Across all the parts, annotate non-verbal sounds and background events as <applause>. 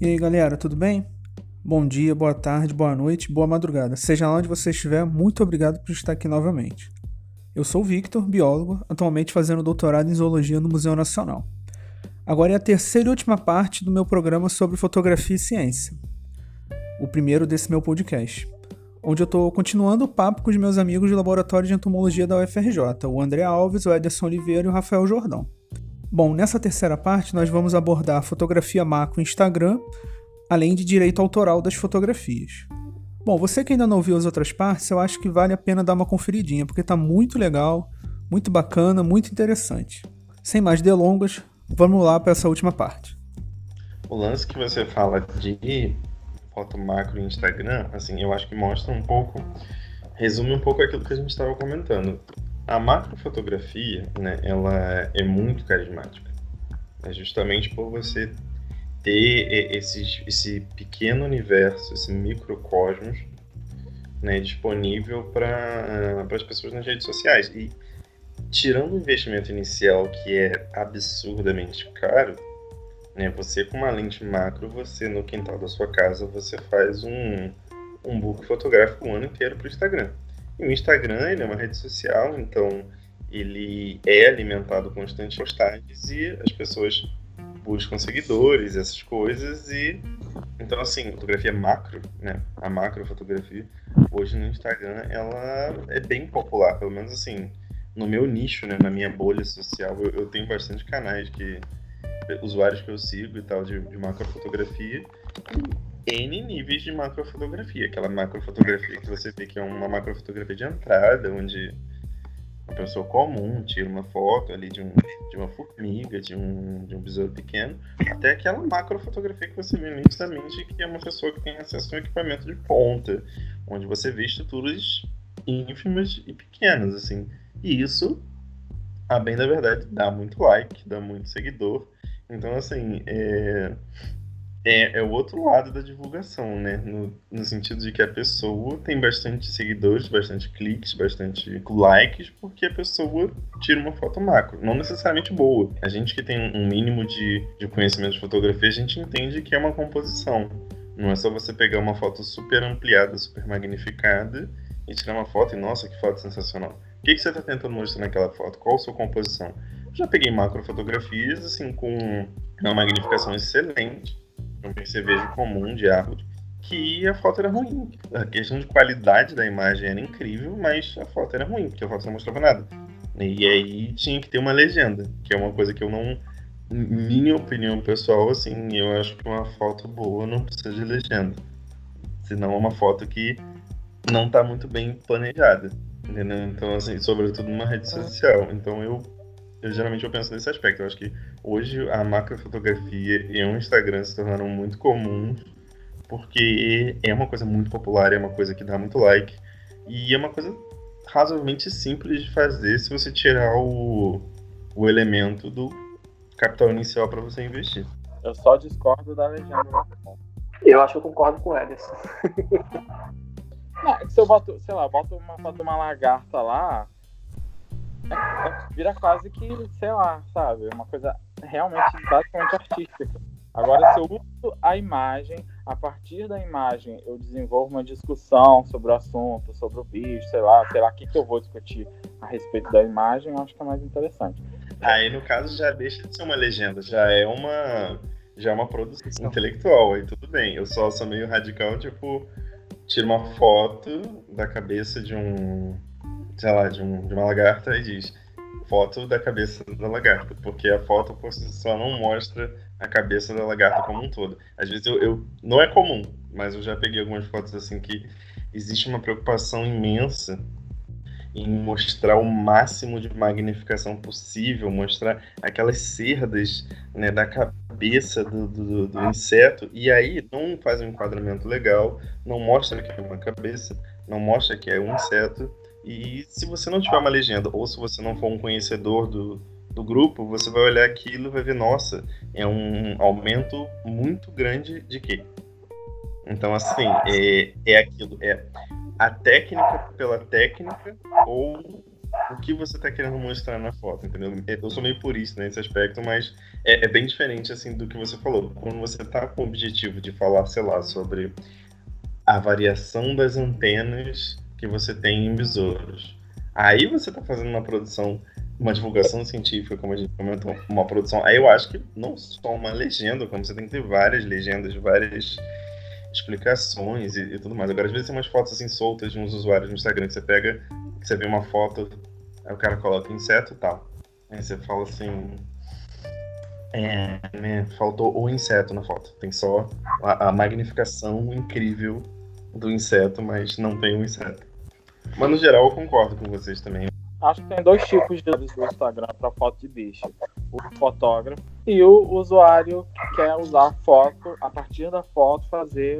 E aí galera, tudo bem? Bom dia, boa tarde, boa noite, boa madrugada. Seja lá onde você estiver, muito obrigado por estar aqui novamente. Eu sou o Victor, biólogo, atualmente fazendo doutorado em zoologia no Museu Nacional. Agora é a terceira e última parte do meu programa sobre fotografia e ciência. O primeiro desse meu podcast, onde eu estou continuando o papo com os meus amigos do laboratório de entomologia da UFRJ, o André Alves, o Ederson Oliveira e o Rafael Jordão. Bom, nessa terceira parte nós vamos abordar fotografia macro Instagram, além de direito autoral das fotografias. Bom, você que ainda não viu as outras partes, eu acho que vale a pena dar uma conferidinha, porque tá muito legal, muito bacana, muito interessante. Sem mais delongas, vamos lá para essa última parte. O lance que você fala de foto macro Instagram, assim, eu acho que mostra um pouco, resume um pouco aquilo que a gente estava comentando a macrofotografia, né, ela é muito carismática. É justamente por você ter esse, esse pequeno universo, esse microcosmos né, disponível para as pessoas nas redes sociais. E tirando o investimento inicial, que é absurdamente caro, né, você com uma lente macro, você no quintal da sua casa, você faz um, um book fotográfico o ano inteiro para o Instagram. E o Instagram ele é uma rede social, então ele é alimentado constantemente postagens e as pessoas buscam seguidores, essas coisas e então assim, fotografia macro, né? A macro fotografia hoje no Instagram ela é bem popular, pelo menos assim, no meu nicho, né, na minha bolha social, eu, eu tenho bastante canais que usuários que eu sigo e tal de, de macrofotografia N níveis de macrofotografia. Aquela macrofotografia que você vê que é uma macrofotografia de entrada, onde uma pessoa comum tira uma foto ali de, um, de uma formiga, de um, de um besouro pequeno, até aquela macrofotografia que você vê nitidamente que é uma pessoa que tem acesso a um equipamento de ponta, onde você vê estruturas ínfimas e pequenas, assim. E isso, a bem da verdade, dá muito like, dá muito seguidor. Então, assim, é é, é o outro lado da divulgação, né? No, no sentido de que a pessoa tem bastante seguidores, bastante cliques, bastante likes, porque a pessoa tira uma foto macro. Não necessariamente boa. A gente que tem um mínimo de, de conhecimento de fotografia, a gente entende que é uma composição. Não é só você pegar uma foto super ampliada, super magnificada e tirar uma foto e, nossa, que foto sensacional. O que, que você está tentando mostrar naquela foto? Qual a sua composição? já peguei macro fotografias, assim, com uma magnificação excelente um percevejo comum de árvore, que a foto era ruim. A questão de qualidade da imagem era incrível, mas a foto era ruim, porque a foto não mostrava nada. E aí tinha que ter uma legenda, que é uma coisa que eu não. Minha opinião pessoal, assim, eu acho que uma foto boa não precisa de legenda. Senão é uma foto que não está muito bem planejada. Entendeu? Então, assim, sobretudo numa rede social. Então eu eu geralmente eu penso nesse aspecto. Eu acho que hoje a macrofotografia e o Instagram se tornaram muito comuns porque é uma coisa muito popular, é uma coisa que dá muito like e é uma coisa razoavelmente simples de fazer se você tirar o, o elemento do capital inicial para você investir. Eu só discordo da legenda. Eu acho que eu concordo com o Ederson. Não, é se eu boto, sei lá, boto uma foto de uma lagarta lá, vira quase que, sei lá, sabe? Uma coisa realmente basicamente artística. Agora, se eu uso a imagem, a partir da imagem eu desenvolvo uma discussão sobre o assunto, sobre o bicho, sei lá, sei lá, o que, que eu vou discutir a respeito da imagem, eu acho que é mais interessante. Aí, no caso, já deixa de ser uma legenda, já é uma, já é uma produção intelectual, aí tudo bem. Eu só sou meio radical, tipo, tiro uma foto da cabeça de um sei lá, de, um, de uma lagarta e diz foto da cabeça da lagarta, porque a foto por si só não mostra a cabeça da lagarta como um todo. Às vezes eu, eu, não é comum, mas eu já peguei algumas fotos assim que existe uma preocupação imensa em mostrar o máximo de magnificação possível, mostrar aquelas cerdas né, da cabeça do, do, do, inseto, e aí não faz um enquadramento legal, não mostra que é uma cabeça, não mostra que é um inseto, e se você não tiver uma legenda, ou se você não for um conhecedor do, do grupo, você vai olhar aquilo e vai ver, nossa, é um aumento muito grande de quê? Então, assim, é, é aquilo, é a técnica pela técnica ou o que você está querendo mostrar na foto, entendeu? Eu sou meio purista nesse aspecto, mas é, é bem diferente assim do que você falou. Quando você está com o objetivo de falar, sei lá, sobre a variação das antenas que você tem em besouros, aí você está fazendo uma produção, uma divulgação científica, como a gente comentou, uma produção. Aí eu acho que não só uma legenda, como você tem que ter várias legendas, várias explicações e, e, tudo mais. Agora, às vezes tem umas fotos assim soltas de uns usuários no Instagram que você pega, que você vê uma foto, aí o cara coloca inseto e tal. Aí você fala assim. É, né? Faltou o inseto na foto. Tem só a, a magnificação incrível do inseto, mas não tem o inseto. Mas no geral eu concordo com vocês também. Acho que tem dois tipos de do Instagram para foto de bicho. O fotógrafo e o usuário que quer usar a foto, a partir da foto, fazer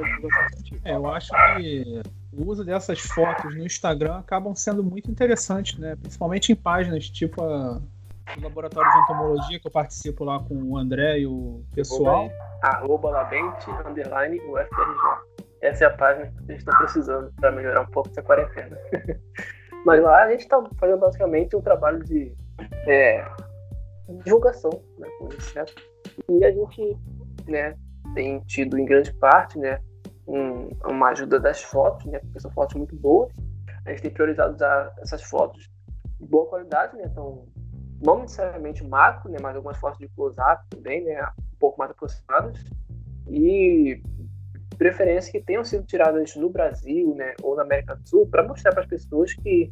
É, eu acho que o uso dessas fotos no Instagram acabam sendo muito interessantes, né? Principalmente em páginas tipo a, o laboratório de entomologia que eu participo lá com o André e o pessoal. Arroba labente, underline, UFRJ. Essa é a página que gente está precisando para melhorar um pouco essa quarentena. <laughs> Mas lá a gente está fazendo basicamente um trabalho de é, divulgação, né, certo? E a gente, né, tem tido em grande parte, né, um, uma ajuda das fotos, né, porque são fotos muito boas. A gente tem priorizado usar essas fotos de boa qualidade, né, então não necessariamente macro, né, mas algumas fotos de close-up também, né, um pouco mais aproximadas. E preferência que tenham sido tiradas no Brasil, né, ou na América do Sul, para mostrar para as pessoas que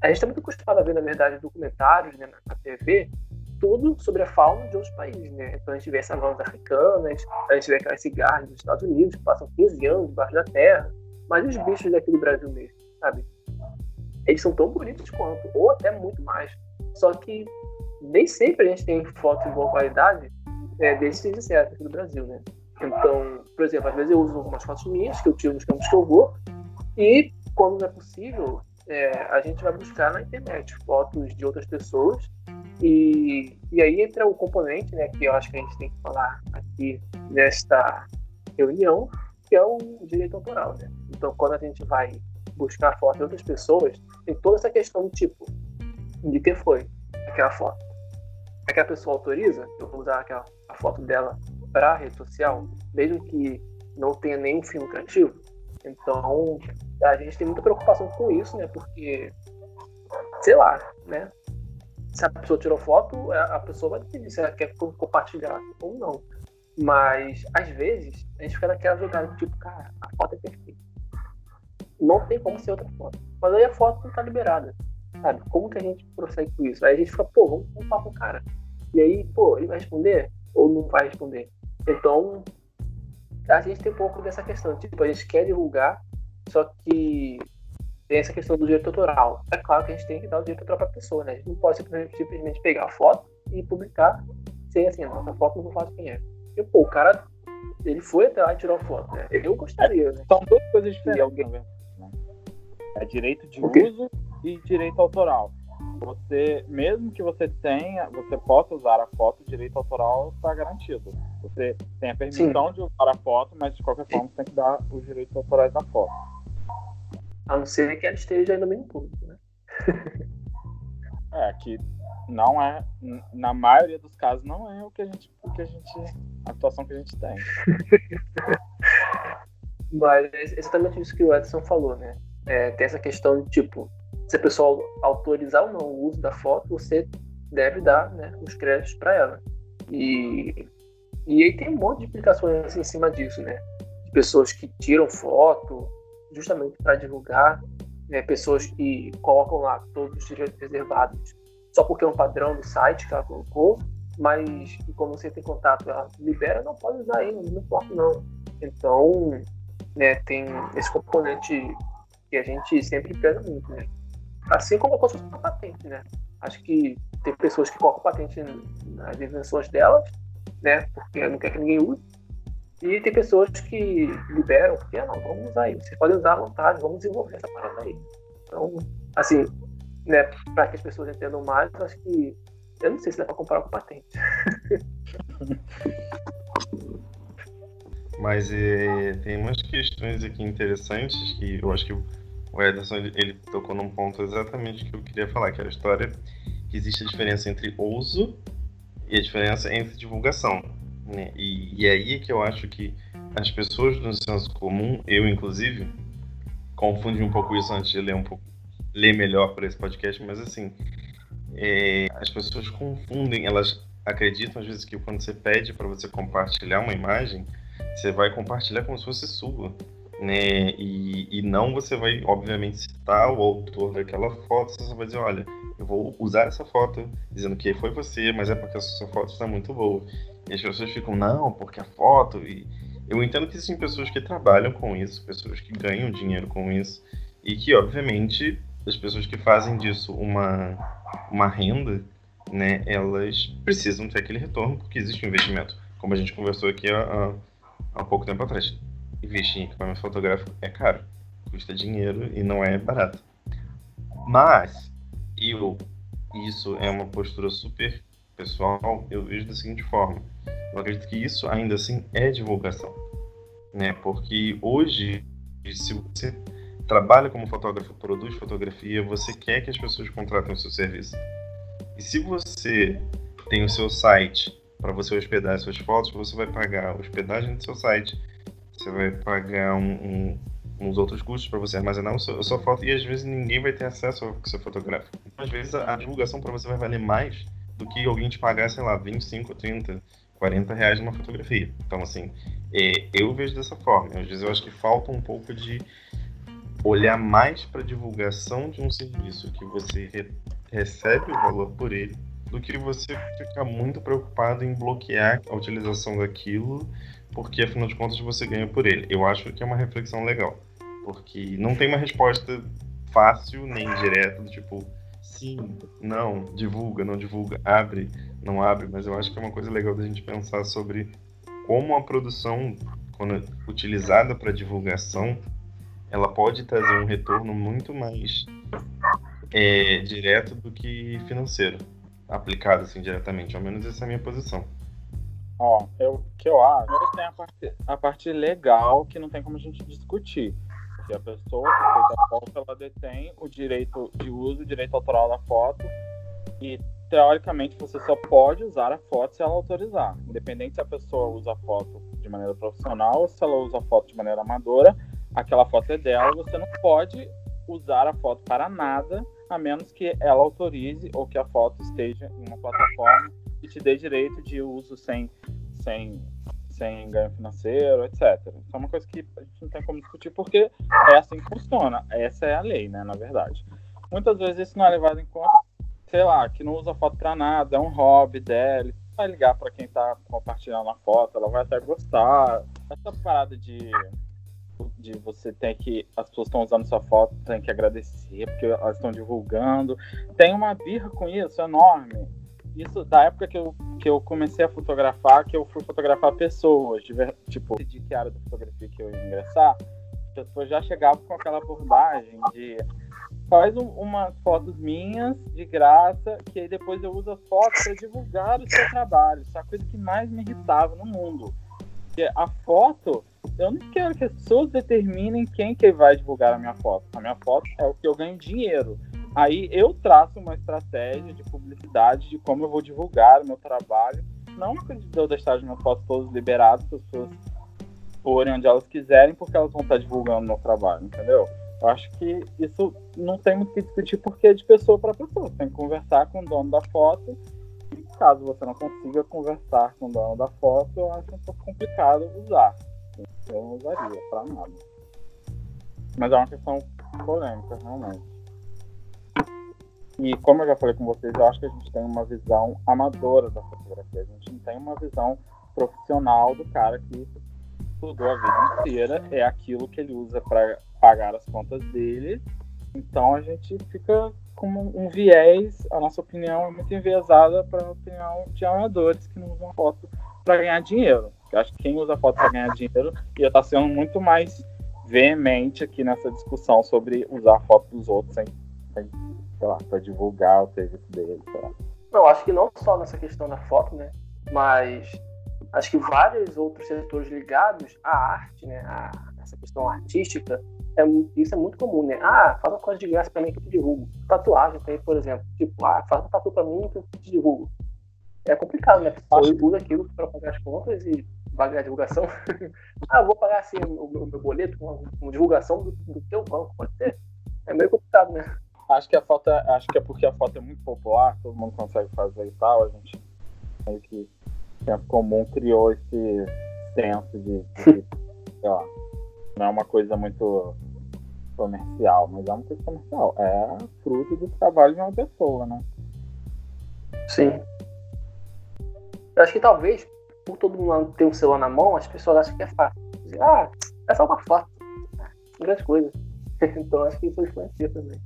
a gente está muito acostumado a ver, na verdade, documentários né, na TV, tudo sobre a fauna de outros países, né? Então a gente vê essas vãs africanas, a gente vê aquelas cigarras dos Estados Unidos que passam 15 anos debaixo da terra, mas os bichos daqui do Brasil mesmo, sabe? Eles são tão bonitos quanto, ou até muito mais. Só que nem sempre a gente tem fotos de boa qualidade é, desses insetos aqui do Brasil, né? Então, por exemplo, às vezes eu uso algumas fotos minhas que eu tiro nos campos que eu vou, e quando não é possível, é, a gente vai buscar na internet fotos de outras pessoas. E, e aí entra o componente, né, que eu acho que a gente tem que falar aqui nesta reunião, que é o direito autoral. Né? Então, quando a gente vai buscar fotos de outras pessoas, tem toda essa questão do tipo, de quem foi aquela foto. Aquela pessoa autoriza, eu vou usar aquela, a foto dela para a rede social, mesmo que não tenha nenhum fim lucrativo. Então, a gente tem muita preocupação com isso, né? Porque, sei lá, né? Se a pessoa tirou foto, a pessoa vai decidir se ela quer compartilhar ou não. Mas, às vezes, a gente fica naquela jogada, tipo, cara, a foto é perfeita. Não tem como ser outra foto. Mas aí a foto não tá liberada. Sabe? Como que a gente prossegue com isso? Aí a gente fica, pô, vamos, vamos falar com o cara. E aí, pô, ele vai responder ou não vai responder? Então, a gente tem um pouco dessa questão. Tipo, a gente quer divulgar, só que tem essa questão do direito autoral. É claro que a gente tem que dar o direito autoral para a pessoa, né? A gente não pode simplesmente, pegar a foto e publicar sem assim, nossa foto não faço quem é. E, pô, o cara, ele foi até lá e tirou a foto, né? Eu gostaria, né? São duas coisas diferentes, alguém... né? É direito de uso e direito autoral você, mesmo que você tenha, você possa usar a foto, o direito autoral está garantido. Você tem a permissão Sim. de usar a foto, mas de qualquer forma você tem que dar os direitos autorais da foto. A não ser que ela esteja em domínio público, né? <laughs> é, que não é, na maioria dos casos, não é o que a gente, o que a gente, a situação que a gente tem. <laughs> Mas é exatamente isso que o Edson falou, né? É, tem essa questão de tipo, se a pessoa autorizar ou não o uso da foto, você deve dar né, os créditos para ela. E, e aí tem um monte de implicações em cima disso, né? De pessoas que tiram foto justamente para divulgar, né? pessoas que colocam lá todos os direitos reservados só porque é um padrão do site que ela colocou, mas como você tem contato, ela libera, não pode usar aí, não importa não. Então, né, tem esse componente que a gente sempre preza muito, né? Assim como com a patente, né? Acho que tem pessoas que colocam patente nas invenções delas, né? Porque não quer que ninguém use. E tem pessoas que liberam, porque ah, não, vamos usar aí. Você pode usar à vontade, vamos desenvolver essa parada aí. Então, assim, né, para que as pessoas entendam mais, acho que eu não sei se dá para comparar com patente. <laughs> Mas é, tem umas questões aqui interessantes que eu acho que o Ederson ele, tocou num ponto exatamente que eu queria falar, que era a história que existe a diferença entre uso e a diferença entre divulgação. Né? E, e é aí que eu acho que as pessoas do senso comum, eu inclusive, confundi um pouco isso antes de ler um pouco, ler melhor para esse podcast, mas assim, é, as pessoas confundem, elas acreditam às vezes que quando você pede para você compartilhar uma imagem, você vai compartilhar como se fosse sua, né? E, e não você vai, obviamente, citar o autor daquela foto, você só vai dizer, olha, eu vou usar essa foto dizendo que foi você, mas é porque a sua foto está muito boa. E as pessoas ficam, não, porque a foto. E eu entendo que existem pessoas que trabalham com isso, pessoas que ganham dinheiro com isso, e que, obviamente, as pessoas que fazem disso uma, uma renda, né, elas precisam ter aquele retorno porque existe um investimento. Como a gente conversou aqui há, há pouco tempo atrás. Investir em equipamento fotográfico é caro, custa dinheiro e não é barato. Mas eu, isso é uma postura super pessoal, eu vejo da seguinte forma. Eu acredito que isso ainda assim é divulgação. Né? Porque hoje, se você trabalha como fotógrafo, produz fotografia, você quer que as pessoas contratem o seu serviço. E se você tem o seu site para você hospedar suas fotos, você vai pagar a hospedagem do seu site, você vai pagar um, um, uns outros custos para você armazenar a sua, a sua, foto e às vezes ninguém vai ter acesso ao seu fotográfico. Às vezes a, a divulgação para você vai valer mais do que alguém te pagar, sei lá, 25, 30, 40 reais numa fotografia. Então, assim, é, eu vejo dessa forma. Às vezes eu acho que falta um pouco de olhar mais para a divulgação de um serviço que você re recebe o valor por ele do que você ficar muito preocupado em bloquear a utilização daquilo, porque afinal de contas você ganha por ele. Eu acho que é uma reflexão legal, porque não tem uma resposta fácil nem direta do tipo sim, não, divulga, não divulga, abre, não abre, mas eu acho que é uma coisa legal da gente pensar sobre como a produção, quando utilizada para divulgação, ela pode trazer um retorno muito mais é, direto do que financeiro, aplicado assim diretamente. Ao menos essa é a minha posição. Ó, eu que eu acho, tem a parte, a parte legal que não tem como a gente discutir. Que a pessoa que fez a foto, ela detém o direito de uso, o direito autoral da foto. E, teoricamente, você só pode usar a foto se ela autorizar. Independente se a pessoa usa a foto de maneira profissional ou se ela usa a foto de maneira amadora, aquela foto é dela, você não pode usar a foto para nada, a menos que ela autorize ou que a foto esteja em uma plataforma e te dê direito de uso sem, sem, sem ganho financeiro, etc. Isso é uma coisa que a gente não tem como discutir porque é assim que funciona. Essa é a lei, né, na verdade. Muitas vezes isso não é levado em conta, sei lá, que não usa foto para nada, é um hobby dela, vai ligar para quem está compartilhando a foto, ela vai até gostar. Essa parada de de você ter que. As pessoas estão usando sua foto, tem que agradecer, porque elas estão divulgando. Tem uma birra com isso enorme. Isso da época que eu, que eu comecei a fotografar, que eu fui fotografar pessoas, de, tipo, de que área da fotografia que eu ia ingressar, as pessoas já chegavam com aquela abordagem de faz um, umas fotos minhas de graça, que aí depois eu uso as fotos para divulgar o seu trabalho. Isso é a coisa que mais me irritava no mundo. Porque a foto eu não quero que as pessoas determinem quem que vai divulgar a minha foto. A minha foto é o que eu ganho dinheiro. Aí eu traço uma estratégia de publicidade de como eu vou divulgar o meu trabalho. Não acredito eu deixar as minhas fotos todas liberadas para as pessoas forem onde elas quiserem, porque elas vão estar divulgando o meu trabalho, entendeu? Eu acho que isso não tem muito que discutir porque é de pessoa para pessoa. Você tem que conversar com o dono da foto. E caso você não consiga conversar com o dono da foto, eu acho um pouco complicado usar eu não usaria pra nada. Mas é uma questão polêmica, realmente. E como eu já falei com vocês, eu acho que a gente tem uma visão amadora da fotografia. A gente não tem uma visão profissional do cara que estudou a vida inteira. É aquilo que ele usa para pagar as contas dele. Então a gente fica com um viés, a nossa opinião é muito enviesada para a opinião de amadores que não usam foto para ganhar dinheiro. Eu acho que quem usa foto para ganhar dinheiro ia estar sendo muito mais veemente aqui nessa discussão sobre usar foto dos outros sem, sem sei lá, para divulgar o serviço dele, sei lá. Não, acho que não só nessa questão da foto, né? Mas acho que vários outros setores ligados à arte, né? A essa questão artística, é, isso é muito comum, né? Ah, faz uma coisa de graça pra mim que eu te divulgo. Tatuagem tem, por exemplo. Tipo, ah, faz um tatu pra mim que eu te divulgo. É complicado, né? Você tudo aquilo para pagar as contas e pagar a divulgação. <laughs> ah, vou pagar assim o meu, boleto com, com divulgação do, do teu banco, pode ser. É meio complicado, né? Acho que a foto acho que é porque a foto é muito popular, todo mundo consegue fazer e tal, a gente meio que senso comum criou esse senso de, de lá, não é uma coisa muito comercial, mas é uma coisa comercial. É fruto do trabalho de uma pessoa, né? Sim. Eu acho que talvez, por todo mundo ter um celular na mão, as pessoas acham que é fácil. Ah, é só uma foto. Grande coisa. <laughs> então acho que isso influencia também.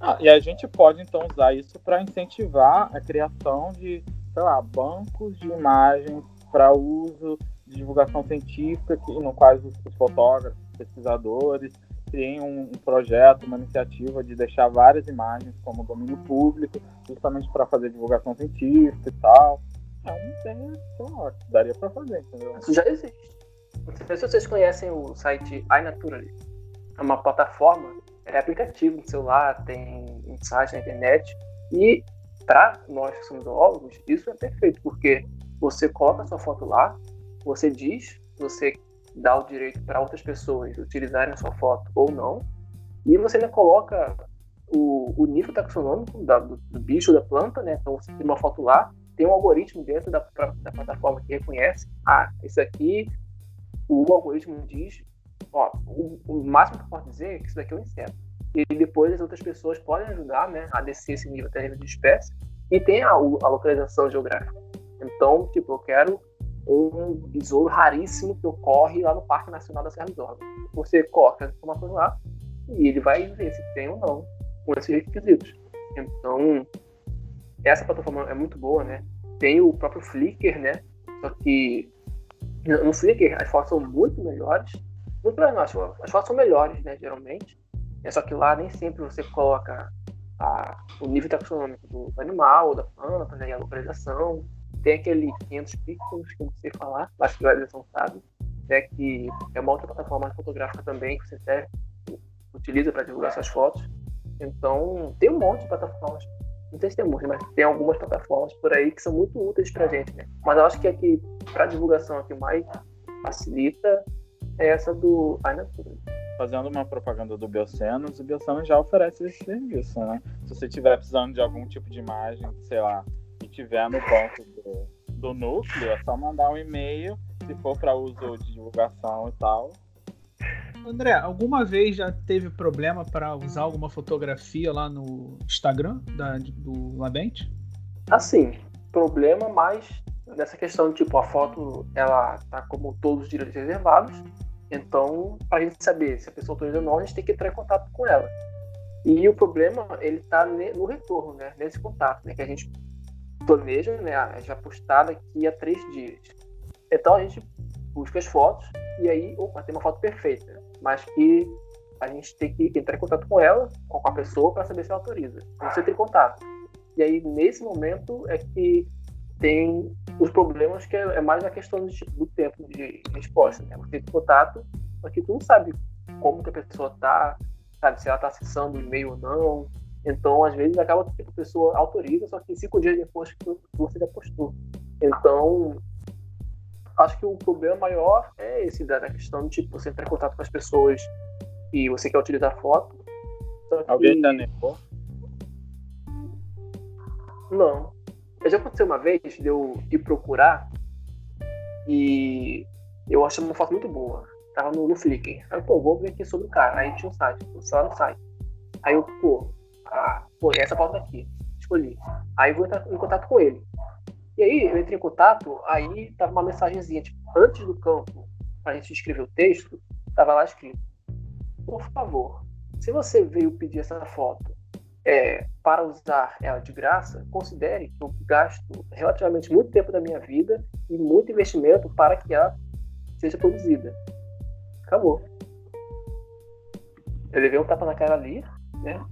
Ah, e a gente pode então usar isso para incentivar a criação de, sei lá, bancos de imagens para uso de divulgação científica, que, no quais os, os fotógrafos, pesquisadores, criem um, um, projeto, uma iniciativa de deixar várias imagens como domínio público, justamente para fazer divulgação científica e tal. É uma ideia, que daria para fazer, entendeu? Isso já existe. Não sei se vocês conhecem o site iNaturalist. É uma plataforma é aplicativo no celular, tem site na internet. E para nós que somos zoólogos, isso é perfeito, porque você coloca a sua foto lá, você diz, você dá o direito para outras pessoas utilizarem a sua foto ou não, e você ainda coloca o, o nível taxonômico da, do, do, bicho da planta, né? Então você tem uma foto lá, tem um algoritmo dentro da, da plataforma que reconhece, ah, isso aqui, o algoritmo diz ó, o, o, máximo que eu posso dizer é que isso daqui é um inseto. E depois as outras pessoas podem ajudar né, a descer esse nível até nível de espécie. E tem a, a localização geográfica. Então, tipo, eu quero um besouro raríssimo que ocorre lá no Parque Nacional da Serra dos Órgãos. Você coloca as informações lá e ele vai ver se tem ou não com esses requisitos. Então, essa plataforma é muito boa, né? Tem o próprio Flickr, né? Só que no Flickr as fotos são muito melhores muito melhor, as, fotos são melhores, né, geralmente. É só que lá nem sempre você coloca a, o nível taxonômico do animal, da planta, né, e a localização. Tem aquele 500 pixels que eu não sei falar, acho que a realização sabe, né, que é uma outra plataforma fotográfica também que você até utiliza para divulgar suas fotos. Então, tem um monte de plataformas. Não sei se tem muitas, mas tem algumas plataformas por aí que são muito úteis para gente, né? Mas eu acho que aqui, para divulgação, aqui mais facilita é essa do iNatura. Fazendo uma propaganda do Biocenos, o Biocenos já oferece esse serviço, né? Se você estiver precisando de algum tipo de imagem, sei lá, e tiver no banco do, do núcleo, é só mandar um e-mail, se for para uso de divulgação e tal. André, alguma vez já teve problema para usar alguma fotografia lá no Instagram da, do Labente? Assim, problema mais nessa questão de tipo a foto ela tá como todos os direitos reservados então, para a gente saber se a pessoa autoriza ou não, a gente tem que entrar em contato com ela. E o problema, ele está no retorno, né? Nesse contato, né? Que a gente planeja, né? A gente vai postar daqui a três dias. Então, a gente busca as fotos e aí, opa, tem uma foto perfeita. Mas que a gente tem que entrar em contato com ela, com a pessoa, para saber se ela autoriza. Você tem contato. E aí, nesse momento, é que tem os problemas que é, é mais a questão do, do, tempo de resposta. Né? Você tem contato, só que tu não sabe como que a pessoa tá, sabe, se ela está acessando o e-mail ou não. Então, às vezes, acaba que a pessoa autoriza, só que cinco dias depois que você já postou. Então, acho que o problema maior é esse da questão de tipo, você entrar em contato com as pessoas e você quer utilizar foto. Que... Alguém tá? Não. Já aconteceu uma vez de eu ir procurar e eu achei uma foto muito boa. Tava no, no Flickr. Aí, pô, vou ver aqui sobre o cara. Aí tinha um site, lá no site. Aí eu, pô, ah, pô, essa foto daqui. Escolhi. Aí vou entrar em contato com ele. E aí eu entrei em contato, aí tava uma mensagenzinha, tipo, antes do campo, pra gente escrever o texto, tava lá escrito. Por favor, se você veio pedir essa foto é, para usar ela de graça, considere que eu gasto relativamente muito tempo da minha vida e muito investimento para que ela seja produzida. Acabou. Eu levei um tapa na cara ali, né?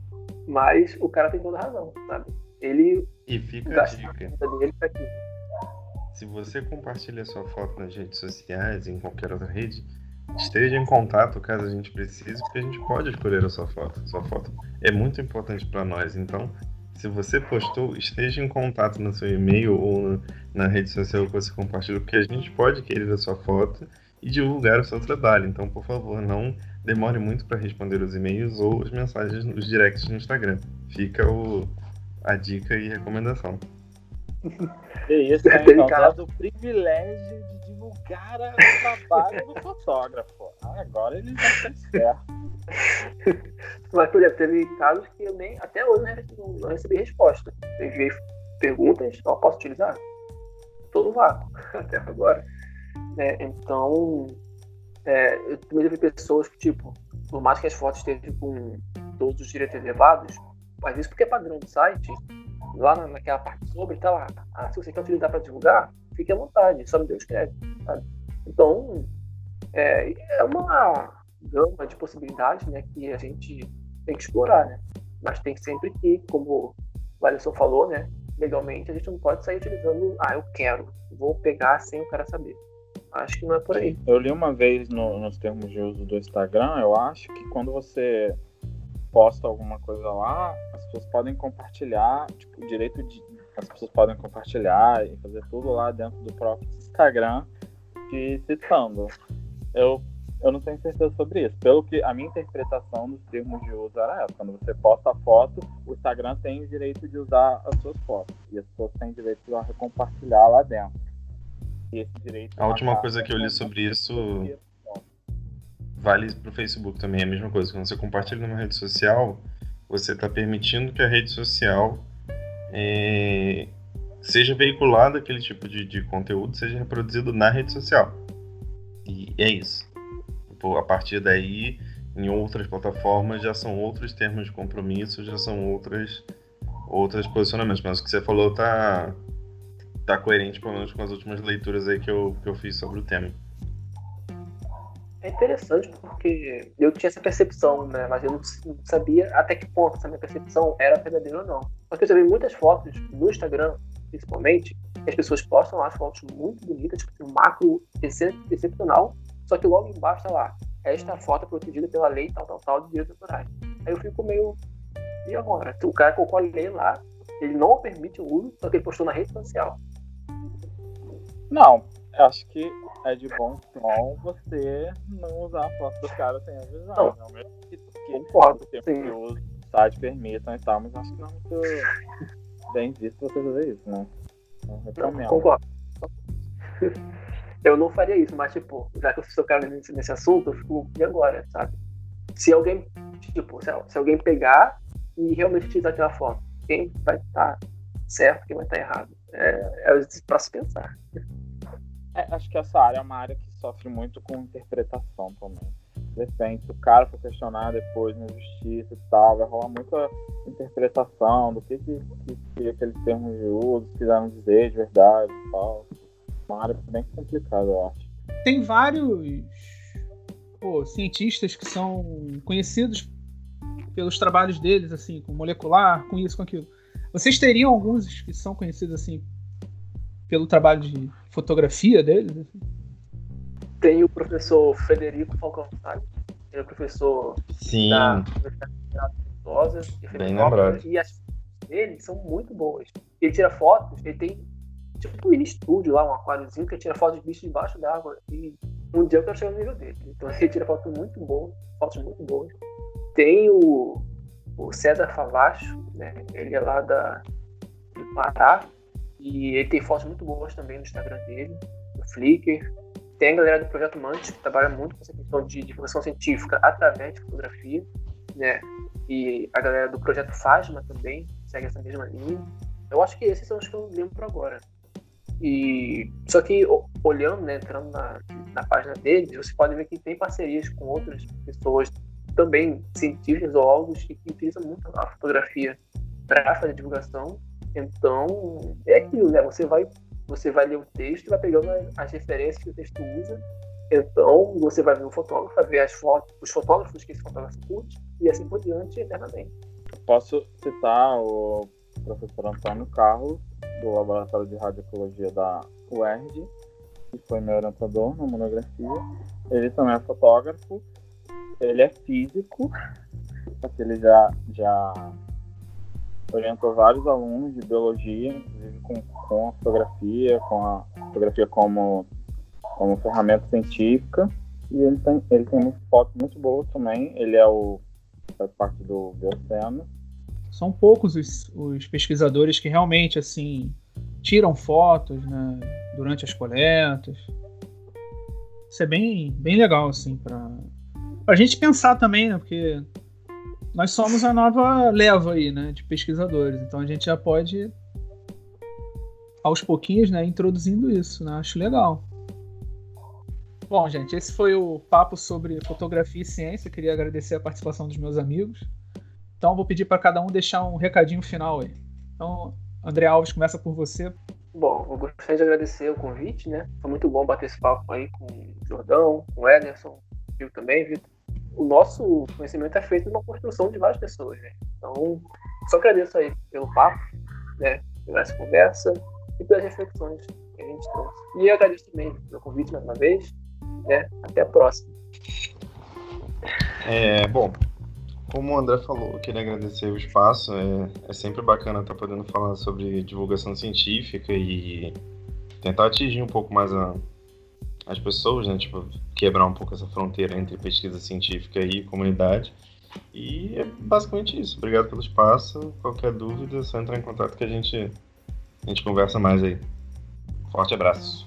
Mas o cara tem toda razão, sabe? Ele e fica a dica. Se você compartilha sua foto nas redes sociais, em qualquer outra rede, esteja em contato caso a gente precise, porque a gente pode escolher a sua foto. Sua foto é muito importante para nós, então se você postou, esteja em contato no seu e-mail ou na rede social que você compartilhou, porque a gente pode querer a sua foto e divulgar o seu trabalho. Então, por favor, não demore muito para responder os e-mails ou as mensagens nos directs no Instagram. Fica o, a dica e recomendação. É isso, <laughs> né? Então, tá do privilégio de divulgar o trabalho do fotógrafo. Agora ele já tá certo. <laughs> Mas, por exemplo, teve casos que eu nem, até hoje, não, recebi resposta. Eu enviei perguntas, só posso utilizar? Todo vácuo, <laughs> até agora. É, então, é, eu também vi pessoas que, tipo, por mais que as fotos estejam com todos os direitos reservados, mas isso porque é padrão do site, lá naquela parte sobre, tá lá. Ah, se você quer utilizar para divulgar, fique à vontade, só me dê créditos, sabe? Então, é, é uma gama de possibilidades né, que a gente tem que explorar, né? Mas tem sempre que, como o Alisson falou, né? Legalmente, a gente não pode sair utilizando, ah, eu quero, vou pegar sem o cara saber. Acho que não é por aí. Eu li uma vez no, nos termos de uso do Instagram, eu acho que quando você posta alguma coisa lá, as pessoas podem compartilhar, tipo, o direito de. As pessoas podem compartilhar e fazer tudo lá dentro do próprio Instagram, te citando. Eu eu não tenho certeza sobre isso. Pelo que a minha interpretação dos termos de uso era essa. Quando você posta a foto, o Instagram tem o direito de usar as suas fotos. E as pessoas têm o direito de recompartilhar lá dentro. E esse direito. A última coisa que eu li sobre isso vale para o Facebook também. É a mesma coisa. Quando você compartilha numa rede social, você está permitindo que a rede social é, seja veiculado aquele tipo de, de conteúdo, seja reproduzido na rede social. E é isso. Tipo, a partir daí, em outras plataformas já são outros termos de compromisso, já são outras outros posicionamentos. Mas o que você falou tá, tá coerente, pelo menos com as últimas leituras aí que eu, que eu fiz sobre o tema. É interessante porque eu tinha essa percepção, né? Mas eu não sabia até que ponto essa minha percepção era verdadeira ou não. Porque eu já vi muitas fotos no Instagram, principalmente, que as pessoas postam lá fotos muito bonitas, tipo, um macro excepcional, só que logo embaixo tá lá, esta foto é protegida pela lei tal, tal, tal de direitos autorais. Aí eu fico meio. E agora? O cara colocou a lei lá, ele não permite o uso, só que ele postou na rede social. Não, acho que é de bom tom você não usar a foto do cara sem avisar. Não, não mesmo que, que concordo. O tempo que o site permitam e tal, mas acho que não é muito bem visto você fazer isso, né? Não, não concordo eu não faria isso, mas, tipo, já que eu sou cara nesse, nesse assunto, eu fico, e agora, sabe? Se alguém, tipo, se, se alguém pegar e realmente utilizar aquela foto, quem vai estar tá certo, quem vai estar tá errado? É, é para se pensar. É, acho que essa área é uma área que sofre muito com interpretação também. De repente, o cara for questionar depois na justiça e tal, vai rolar muita interpretação do que, que, que, que aqueles termos de uso quiseram dizer de verdade e tal uma área bem complicada, eu acho. Tem vários pô, cientistas que são conhecidos pelos trabalhos deles, assim, com molecular, com isso, com aquilo. Vocês teriam alguns que são conhecidos, assim, pelo trabalho de fotografia deles? Tem o professor Federico Falcão ele é professor Sim. da Universidade de Bem lembrado. E as fotos dele são muito boas. Ele tira fotos, ele tem tipo um mini estúdio lá, um aquáriozinho, que tira foto de bicho debaixo d'água. E um dia eu quero chegar no nível dele. Então ele tira fotos muito boas, fotos muito boas. Tem o, o César Favacho, né? Ele é lá da, do Pará. E ele tem fotos muito boas também no Instagram dele, no Flickr. Tem a galera do Projeto Mantis, que trabalha muito com essa questão de divulgação científica através de fotografia, né? E a galera do Projeto Fasma também segue essa mesma linha. Eu acho que esses são os que eu lembro agora. E só que olhando, né, entrando na, na página deles, você pode ver que tem parcerias com outras pessoas também cientistas, zoólogos que, que utilizam muito a fotografia para fazer divulgação. Então é aquilo, né? Você vai você vai ler o texto, vai pegando as referências que o texto usa. Então você vai ver o fotógrafo, vai ver as fotos, os fotógrafos que esse fotógrafo curte e assim por diante eternamente. Posso citar o professor Antônio Carlos do Laboratório de Radioecologia da UERJ, que foi meu orientador na monografia. Ele também é fotógrafo, ele é físico, <laughs> porque ele já, já orientou vários alunos de biologia, inclusive com, com a fotografia, com a fotografia como, como ferramenta científica. E ele tem, ele tem fotos muito boas também. Ele é o faz parte do Bioceno. São poucos os, os pesquisadores que realmente assim tiram fotos né, durante as coletas. Isso é bem, bem legal assim para a gente pensar também, né? Porque nós somos a nova leva aí, né, de pesquisadores. Então a gente já pode aos pouquinhos, né, introduzindo isso, né? Acho legal. Bom, gente, esse foi o papo sobre fotografia e ciência. Queria agradecer a participação dos meus amigos. Então vou pedir para cada um deixar um recadinho final aí. Então, André Alves, começa por você. Bom, eu gostaria de agradecer o convite, né? Foi muito bom bater esse papo aí com o Jordão, com o Ederson, eu também, Vitor o nosso conhecimento é feito numa construção de várias pessoas, né? Então, só agradeço aí pelo papo, né? Pela essa conversa e pelas reflexões que a gente trouxe. E eu agradeço também pelo convite mais uma vez, né? Até a próxima. É, bom, como o André falou, eu queria agradecer o espaço. É, é sempre bacana estar podendo falar sobre divulgação científica e tentar atingir um pouco mais a, as pessoas, né? Tipo, quebrar um pouco essa fronteira entre pesquisa científica e comunidade. E é basicamente isso. Obrigado pelo espaço. Qualquer dúvida, é só entrar em contato que a gente, a gente conversa mais aí. Forte abraço.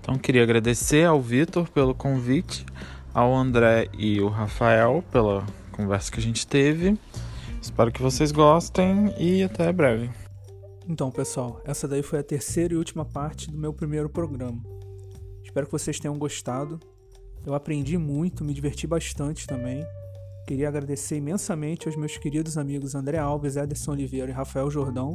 Então, queria agradecer ao Vitor pelo convite, ao André e o Rafael pela conversa que a gente teve. Espero que vocês gostem e até breve. Então, pessoal, essa daí foi a terceira e última parte do meu primeiro programa. Espero que vocês tenham gostado. Eu aprendi muito, me diverti bastante também. Queria agradecer imensamente aos meus queridos amigos André Alves, Ederson Oliveira e Rafael Jordão.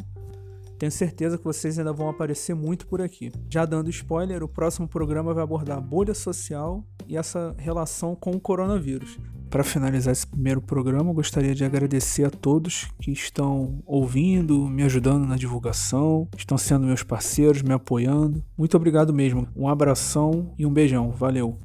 Tenho certeza que vocês ainda vão aparecer muito por aqui. Já dando spoiler, o próximo programa vai abordar bolha social e essa relação com o coronavírus. Para finalizar esse primeiro programa, gostaria de agradecer a todos que estão ouvindo, me ajudando na divulgação, estão sendo meus parceiros, me apoiando. Muito obrigado mesmo. Um abração e um beijão. Valeu.